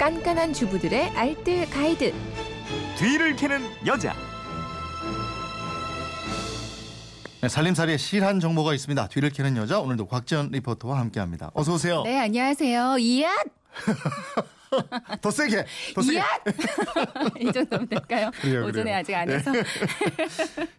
깐깐한 주부들의 알뜰 가이드. 뒤를 캐는 여자. 네, 살림살이에 실한 정보가 있습니다. 뒤를 캐는 여자 오늘도 곽지연 리포터와 함께합니다. 어서 오세요. 네, 안녕하세요. 이앗! 더 세게, 더 세게. 이 정도면 될까요? 그래요, 오전에 그래요. 아직 안 해서.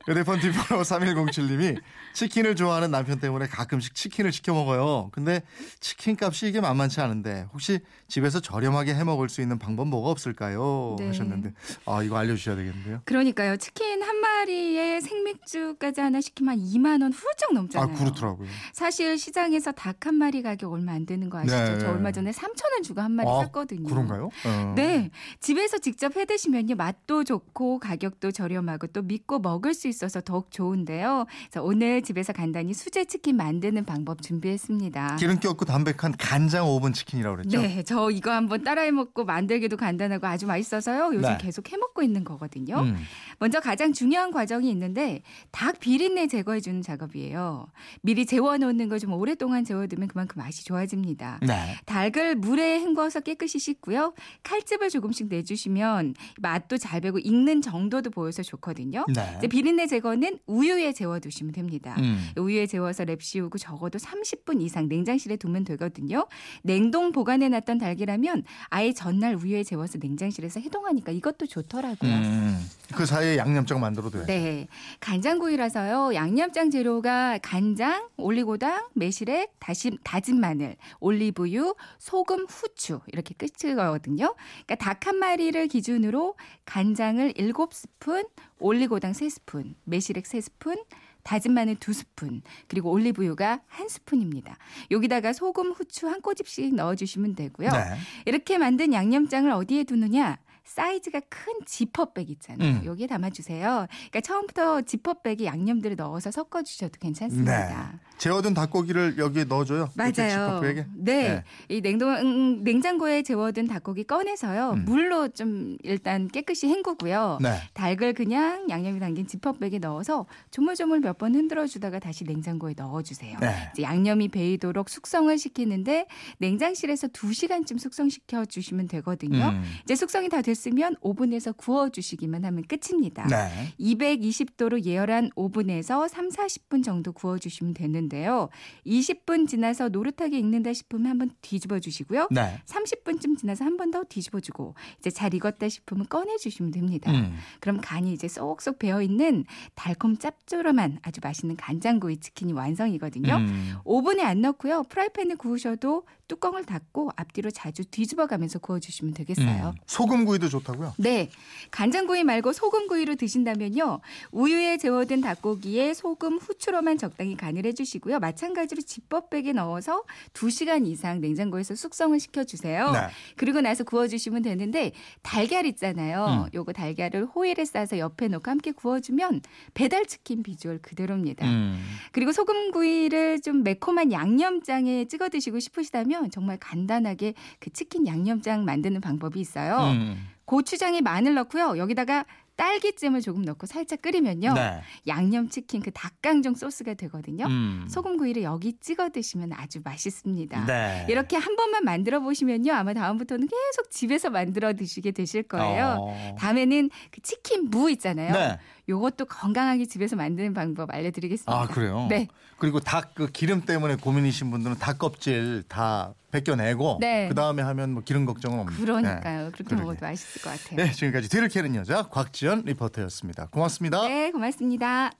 휴대폰 뒷번호 3107님이 치킨을 좋아하는 남편 때문에 가끔씩 치킨을 시켜 먹어요. 근데 치킨 값이 이게 만만치 않은데 혹시 집에서 저렴하게 해 먹을 수 있는 방법 뭐가 없을까요? 네. 하셨는데 아 이거 알려주셔야 되겠는데요. 그러니까요. 치킨 한 마리에 생맥주까지 하나 시키면 한 2만 원 훌쩍 아 넘잖아요. 그렇더라고요. 사실 시장에서 닭 한 마리 가격 얼마 안 되는 거 아시죠? 네. 저 얼마 전에 3천 원 주고 한 마리 아, 샀거든요. 그런가요? 어. 네, 집에서 직접 해 드시면요 맛도 좋고 가격도 저렴하고 또 믿고 먹을 수 있어서 더욱 좋은데요. 그래서 오늘 집에서 간단히 수제 치킨 만드는 방법 준비했습니다. 기름기 없고 담백한 간장 오븐 치킨이라고 그랬죠? 네, 저 이거 한번 따라해 먹고 만들기도 간단하고 아주 맛있어서요. 요즘 네. 계속 해 먹고 있는 거거든요. 음. 먼저 가장 중요한 과정이 있는데 닭 비린내 제거해 주는 작업이에요. 미리 재워 놓는 거좀 오랫동안 재워 두면 그만큼 맛이 좋아집니다. 네. 닭을 물에 헹궈서 깨끗이 씻 고요. 칼집을 조금씩 내주시면 맛도 잘 배고 익는 정도도 보여서 좋거든요. 네. 비린내 제거는 우유에 재워두시면 됩니다. 음. 우유에 재워서 랩 씌우고 적어도 30분 이상 냉장실에 두면 되거든요. 냉동 보관해 놨던 닭이라면 아예 전날 우유에 재워서 냉장실에서 해동하니까 이것도 좋더라고요. 음. 그 사이에 양념장 만들어도 돼. 네. 간장구이라서요. 양념장 재료가 간장, 올리고당, 매실액, 다심, 다진 마늘, 올리브유, 소금, 후추 이렇게 끝이 거든요. 그러니까 닭 한 마리를 기준으로 간장을 7스푼, 올리고당 3스푼, 매실액 3스푼, 다진 마늘 두 스푼, 그리고 올리브유가 한 스푼입니다. 여기다가 소금, 후추 한 꼬집씩 넣어주시면 되고요. 네. 이렇게 만든 양념장을 어디에 두느냐? 사이즈가 큰 지퍼백 있잖아요. 음. 여기에 담아주세요. 그러니까 처음부터 지퍼백에 양념들을 넣어서 섞어주셔도 괜찮습니다. 네. 재워둔 닭고기를 여기에 넣어줘요. 이렇게 맞아요. 지퍼백에? 네. 이 냉동 음, 냉장고에 재워둔 닭고기 꺼내서요. 음. 물로 좀 일단 깨끗이 헹구고요. 네. 닭을 그냥 양념이 담긴 지퍼백에 넣어서 조물조물 몇 번 흔들어 주다가 다시 냉장고에 넣어 주세요. 네. 이제 양념이 배이도록 숙성을 시키는데 냉장실에서 2 시간쯤 숙성시켜 주시면 되거든요. 음. 이제 숙성이 다 됐 으면 오븐에서 구워 주시기만 하면 끝입니다. 네. 220도로 예열한 오븐에서 3, 40분 정도 구워 주시면 되는데요. 20분 지나서 노릇하게 익는다 싶으면 한번 뒤집어 주시고요. 네. 30분쯤 지나서 한 번 더 뒤집어 주고 이제 잘 익었다 싶으면 꺼내 주시면 됩니다. 음. 그럼 간이 이제 쏙쏙 배어 있는 달콤 짭조름한 아주 맛있는 간장구이 치킨이 완성이거든요. 음. 오븐에 안 넣고요. 프라이팬에 구우셔도 뚜껑을 닫고 앞뒤로 자주 뒤집어 가면서 구워 주시면 되겠어요. 음. 소금구이 도 좋다고요? 네. 간장구이 말고 소금구이로 드신다면요. 우유에 재워둔 닭고기에 소금, 후추로만 적당히 간을 해주시고요. 마찬가지로 지퍼백에 넣어서 2시간 이상 냉장고에서 숙성을 시켜주세요. 네. 그리고 나서 구워주시면 되는데 달걀 있잖아요. 음. 요거 달걀을 호일에 싸서 옆에 놓고 함께 구워주면 배달치킨 비주얼 그대로입니다. 음. 그리고 소금구이를 좀 매콤한 양념장에 찍어 드시고 싶으시다면 정말 간단하게 그 치킨 양념장 만드는 방법이 있어요. 음. 고추장에 마늘 넣고요. 여기다가 딸기잼을 조금 넣고 살짝 끓이면요. 네. 양념치킨 그 닭강정 소스가 되거든요. 음. 소금구이를 여기 찍어 드시면 아주 맛있습니다. 네. 이렇게 한 번만 만들어 보시면요. 아마 다음부터는 계속 집에서 만들어 드시게 되실 거예요. 어. 다음에는 그 치킨 무 있잖아요. 네. 요것도 건강하게 집에서 만드는 방법 알려드리겠습니다. 아 그래요? 네. 그리고 닭 그 기름 때문에 고민이신 분들은 닭 껍질 다 벗겨내고 네. 그 다음에 하면 뭐 기름 걱정은 없는. 그러니까요. 그렇게 그러게. 먹어도 맛있을 것 같아요. 네, 지금까지 뒤를 캐는 여자 곽지연 리포터였습니다. 고맙습니다. 네, 고맙습니다.